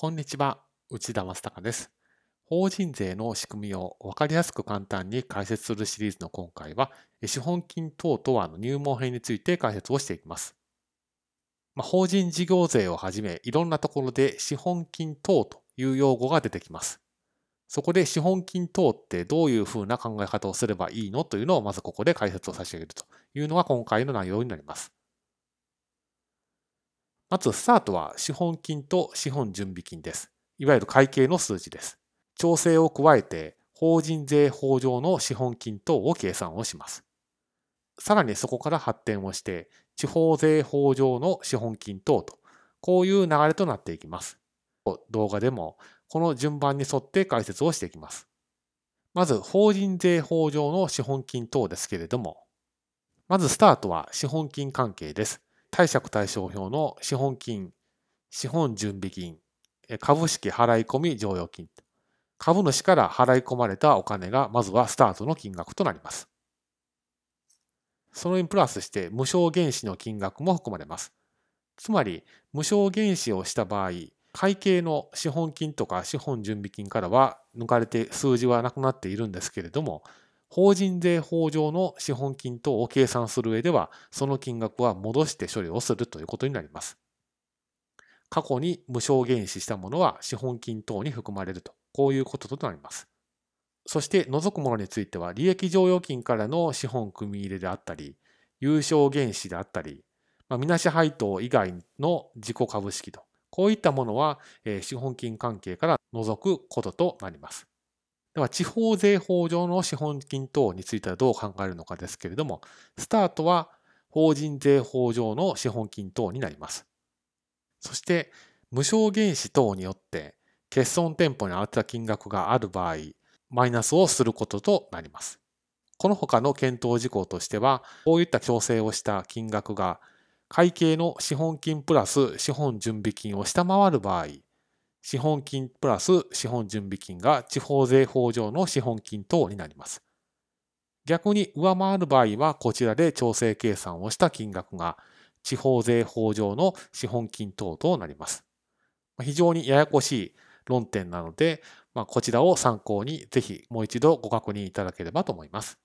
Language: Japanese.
こんにちは、内田正孝です。法人税の仕組みを分かりやすく簡単に解説するシリーズの今回は、資本金等とはの入門編について解説をしていきます。まあ、法人事業税をはじめ、いろんなところで資本金等という用語が出てきます。そこで資本金等ってどういうふうな考え方をすればいいのというのをまずここで解説を差し上げるというのが今回の内容になります。まずスタートは資本金と資本準備金です。いわゆる会計の数字です。調整を加えて法人税法上の資本金等を計算をします。さらにそこから発展をして地方税法上の資本金等とこういう流れとなっていきます。動画でもこの順番に沿って解説をしていきます。まず法人税法上の資本金等ですけれども、まずスタートは資本金関係です。貸借対照表の資本金、資本準備金、株式払い込み剰余金。株主から払い込まれたお金がまずはスタートの金額となります。それにプラスして無償原資の金額も含まれます。つまり無償原資をした場合、会計の資本金とか資本準備金からは抜かれて数字はなくなっているんですけれども、法人税法上の資本金等を計算する上では、その金額は戻して処理をするということになります。過去に無償減資したものは資本金等に含まれると、こういうこととなります。そして除くものについては、利益剰余金からの資本組み入れであったり、有償減資であったり、まあ、みなし配当以外の自己株式と、こういったものは、え資本金関係から除くこととなります。では、地方税法上の資本金等についてはどう考えるのかですけれども、スタートは法人税法上の資本金等になります。そして、無償原資等によって欠損店舗に合った金額がある場合、マイナスをすることとなります。この他の検討事項としては、こういった調整をした金額が会計の資本金プラス資本準備金を下回る場合、資本金プラス資本準備金が地方税法上の資本金等になります。逆に上回る場合はこちらで調整計算をした金額が地方税法上の資本金等となります。非常にややこしい論点なので、まあ、こちらを参考にぜひもう一度ご確認いただければと思います。